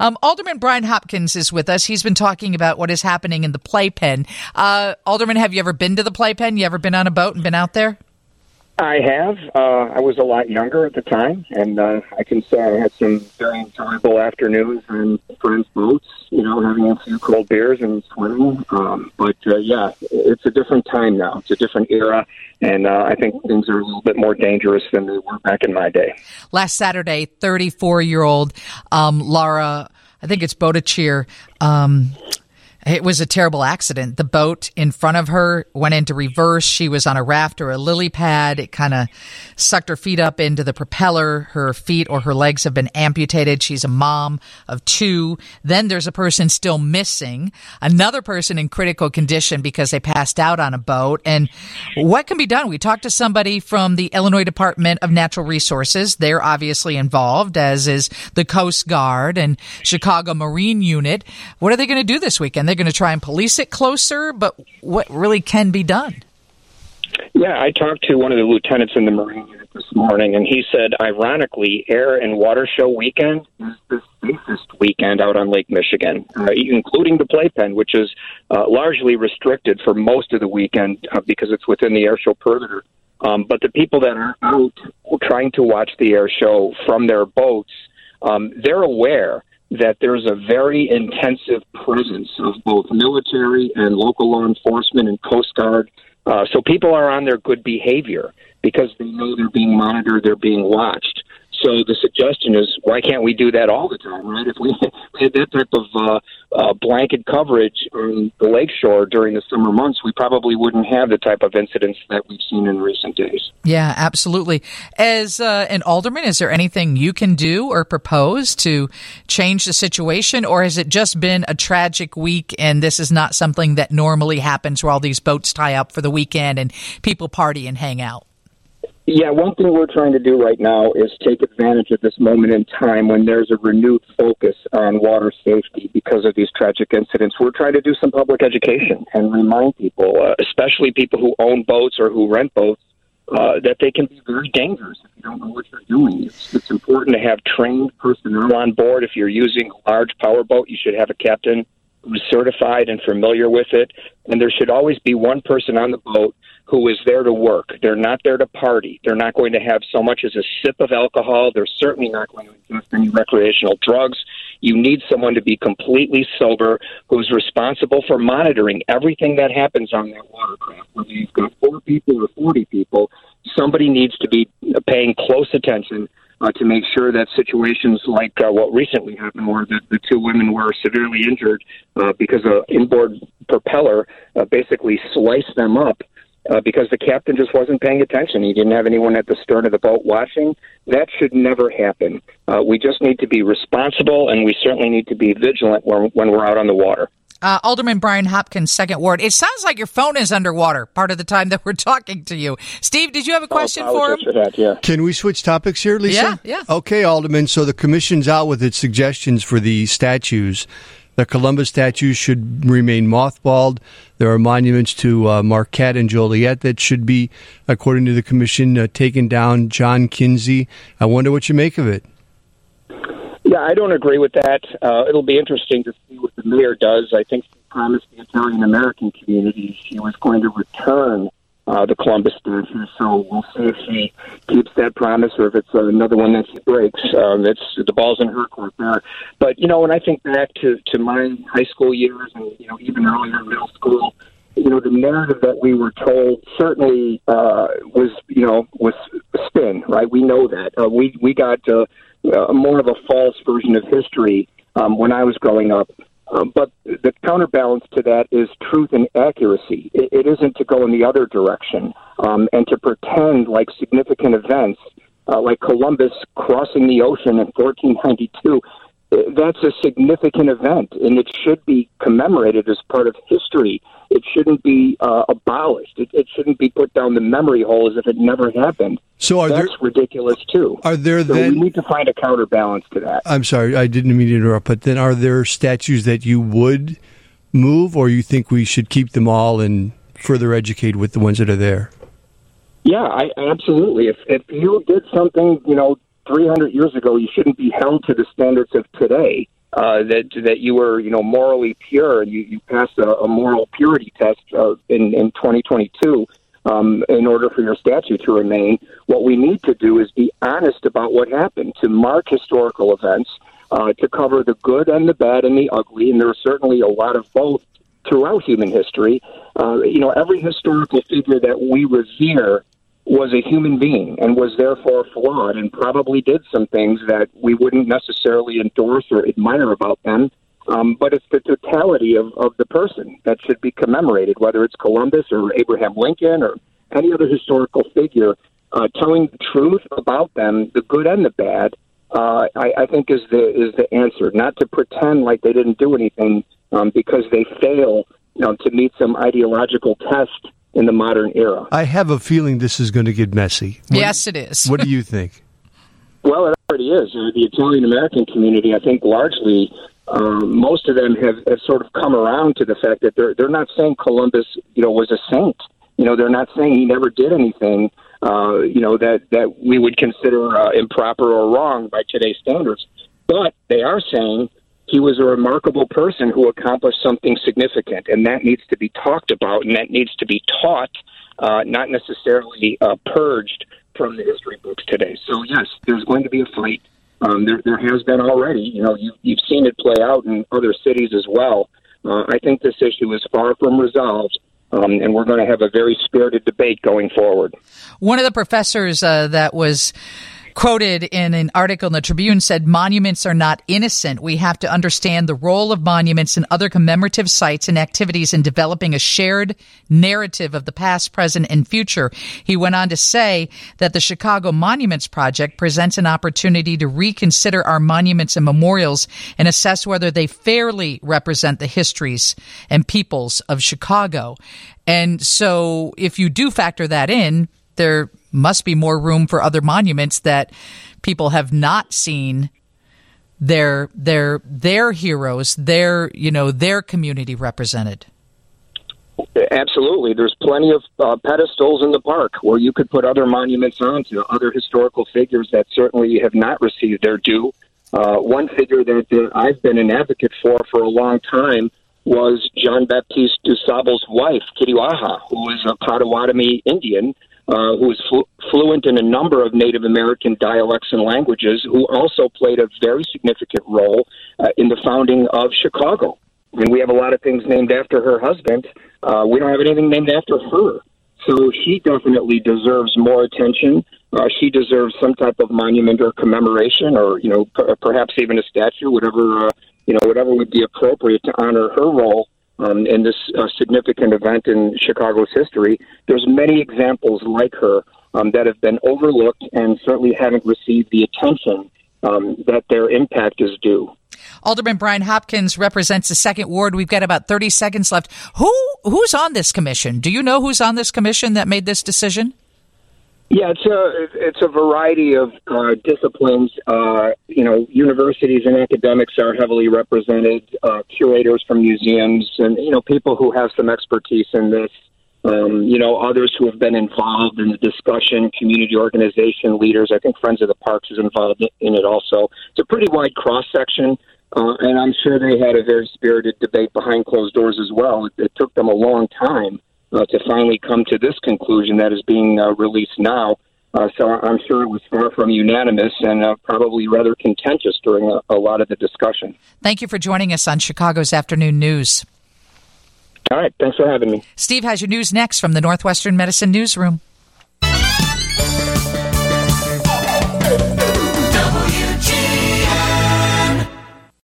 Um, Alderman Brian Hopkins is with us. He's been talking about what is happening in the playpen. Uh, Alderman, have you ever been to the playpen? You ever been on a boat and been out there? I have. Uh, I was a lot younger at the time, and uh, I can say I had some very enjoyable afternoons on friends' boats. You know, having a few cold beers and swimming. Um, but uh, yeah, it's a different time now. It's a different era, and uh, I think things are a little bit more dangerous than they were back in my day. Last Saturday, 34 year old um, Laura. I think it's Bodacheer, um, it was a terrible accident. The boat in front of her went into reverse. She was on a raft or a lily pad. It kind of sucked her feet up into the propeller. Her feet or her legs have been amputated. She's a mom of two. Then there's a person still missing, another person in critical condition because they passed out on a boat. And what can be done? We talked to somebody from the Illinois Department of Natural Resources. They're obviously involved, as is the Coast Guard and Chicago Marine Unit. What are they going to do this weekend? They're going to try and police it closer, but what really can be done? Yeah, I talked to one of the lieutenants in the Marine unit this morning, and he said, ironically, Air and Water Show weekend is the safest weekend out on Lake Michigan, uh, including the playpen, which is uh, largely restricted for most of the weekend uh, because it's within the air show perimeter. Um, but the people that are out trying to watch the air show from their boats, um, they're aware that there's a very intensive presence of both military and local law enforcement and Coast Guard. Uh, so people are on their good behavior because they know they're being monitored, they're being watched. So the suggestion is, why can't we do that all the time, right? If we, had that type of uh, uh, blanket coverage on the lakeshore during the summer months, we probably wouldn't have the type of incidents that we've seen in recent days. Yeah, absolutely. As uh, an alderman, is there anything you can do or propose to change the situation, or has it just been a tragic week and this is not something that normally happens where all these boats tie up for the weekend and people party and hang out? Yeah, one thing we're trying to do right now is take advantage of this moment in time when there's a renewed focus on water safety because of these tragic incidents. We're trying to do some public education and remind people, uh, especially people who own boats or who rent boats, uh, that they can be very dangerous if you don't know what you're doing. It's, it's important to have trained personnel on board. If you're using a large power boat, you should have a captain certified and familiar with it. And there should always be one person on the boat who is there to work. They're not there to party. They're not going to have so much as a sip of alcohol. They're certainly not going to ingest any recreational drugs. You need someone to be completely sober who's responsible for monitoring everything that happens on that watercraft. Whether you've got four people or 40 people, somebody needs to be paying close attention uh, to make sure that situations like uh, what recently happened, where the, the two women were severely injured uh, because an inboard propeller uh, basically sliced them up, uh, because the captain just wasn't paying attention. He didn't have anyone at the stern of the boat watching. That should never happen. Uh, we just need to be responsible, and we certainly need to be vigilant when, when we're out on the water. Uh, Alderman Brian Hopkins, second ward. It sounds like your phone is underwater part of the time that we're talking to you. Steve, did you have a question oh, for him? For that, yeah. Can we switch topics here, Lisa? Yeah, yeah. Okay, Alderman. So the commission's out with its suggestions for the statues. The Columbus statues should remain mothballed. There are monuments to uh, Marquette and Joliet that should be, according to the commission, uh, taken down. John Kinzie. I wonder what you make of it. Yeah, I don't agree with that. Uh, it'll be interesting to see what the mayor does. I think she promised the Italian American community she was going to return uh, the Columbus statue. So we'll see if she keeps that promise or if it's another one that she breaks. Um, it's the ball's in her court there. But you know, when I think back to to my high school years and you know even earlier middle school, you know, the narrative that we were told certainly uh, was you know was spin. Right? We know that uh, we we got uh, uh, more of a false version of history um, when I was growing up. Um, but the counterbalance to that is truth and accuracy. It, it isn't to go in the other direction um, and to pretend like significant events, uh, like Columbus crossing the ocean in 1492, that's a significant event, and it should be commemorated as part of history. It shouldn't be uh, abolished. It, it, shouldn't be put down the memory hole as if it never happened. So are that's there, ridiculous too. Are there so then? We need to find a counterbalance to that. I'm sorry, I didn't mean to interrupt, but then are there statues that you would move, or you think we should keep them all and further educate with the ones that are there? Yeah, I absolutely. If if you did something, you know, 300 years ago, you shouldn't be held to the standards of today. uh, that that you were you know morally pure and you, you passed a, a moral purity test uh, in in 2022 um, in order for your statue to remain. What we need to do is be honest about what happened to mark historical events, uh, to cover the good and the bad and the ugly, and there are certainly a lot of both throughout human history. Uh, you know, every historical figure that we revere was a human being and was therefore flawed and probably did some things that we wouldn't necessarily endorse or admire about them. Um, but it's the totality of, of the person that should be commemorated, whether it's Columbus or Abraham Lincoln or any other historical figure. Uh, telling the truth about them, the good and the bad, uh, I, I think is the is the answer. Not to pretend like they didn't do anything um, because they fail you know, to meet some ideological test in the modern era. I have a feeling this is going to get messy. What, yes, it is. what do you think? Well, it already is. Uh, the Italian American community, I think, largely um, most of them have, have sort of come around to the fact that they're they're not saying Columbus, you know, was a saint. You know, they're not saying he never did anything, uh, you know, that that we would consider uh, improper or wrong by today's standards. But they are saying he was a remarkable person who accomplished something significant, and that needs to be talked about, and that needs to be taught, uh, not necessarily uh, purged from the history books today. So yes, there's going to be a fight. Um, there, there has been already. You know, you, you've seen it play out in other cities as well. Uh, I think this issue is far from resolved. Um, and we're going to have a very spirited debate going forward. One of the professors uh, that was quoted in an article in the Tribune said monuments are not innocent. We have to understand the role of monuments and other commemorative sites and activities in developing a shared narrative of the past, present, and future. He went on to say that the Chicago Monuments Project presents an opportunity to reconsider our monuments and memorials and assess whether they fairly represent the histories and peoples of Chicago. And so if you do factor that in, there must be more room for other monuments that people have not seen their their their heroes, their you know their community represented. Absolutely, there's plenty of uh, pedestals in the park where you could put other monuments on to other historical figures that certainly have not received their due. Uh, one figure that uh, I've been an advocate for for a long time was John Baptiste du Sable's wife, Kitihawa, who was a Potawatomi Indian uh, who was flu- fluent in a number of Native American dialects and languages, who also played a very significant role uh, in the founding of Chicago. And we have a lot of things named after her husband. Uh, we don't have anything named after her. So she definitely deserves more attention. Uh, she deserves some type of monument or commemoration, or you know, p- perhaps even a statue, whatever uh, you know, whatever would be appropriate to honor her role um, in this uh, significant event in Chicago's history. There's many examples like her um, that have been overlooked and certainly haven't received the attention um, that their impact is due. Alderman Brian Hopkins represents the second ward. We've got about 30 seconds left. Who who's on this commission? Do you know who's on this commission that made this decision? Yeah, it's a it's a variety of uh, disciplines. Uh, you know, universities and academics are heavily represented. Uh, curators from museums, and you know, people who have some expertise in this. Um, you know, others who have been involved in the discussion, community organization leaders. I think Friends of the Parks is involved in it also. It's a pretty wide cross section, uh, and I'm sure they had a very spirited debate behind closed doors as well. It, it took them a long time uh, to finally come to this conclusion that is being uh, released now. Uh, so I'm sure it was far from unanimous and uh, probably rather contentious during a, a lot of the discussion. Thank you for joining us on Chicago's Afternoon News. All right. Thanks for having me. Steve has your news next from the Northwestern Medicine Newsroom.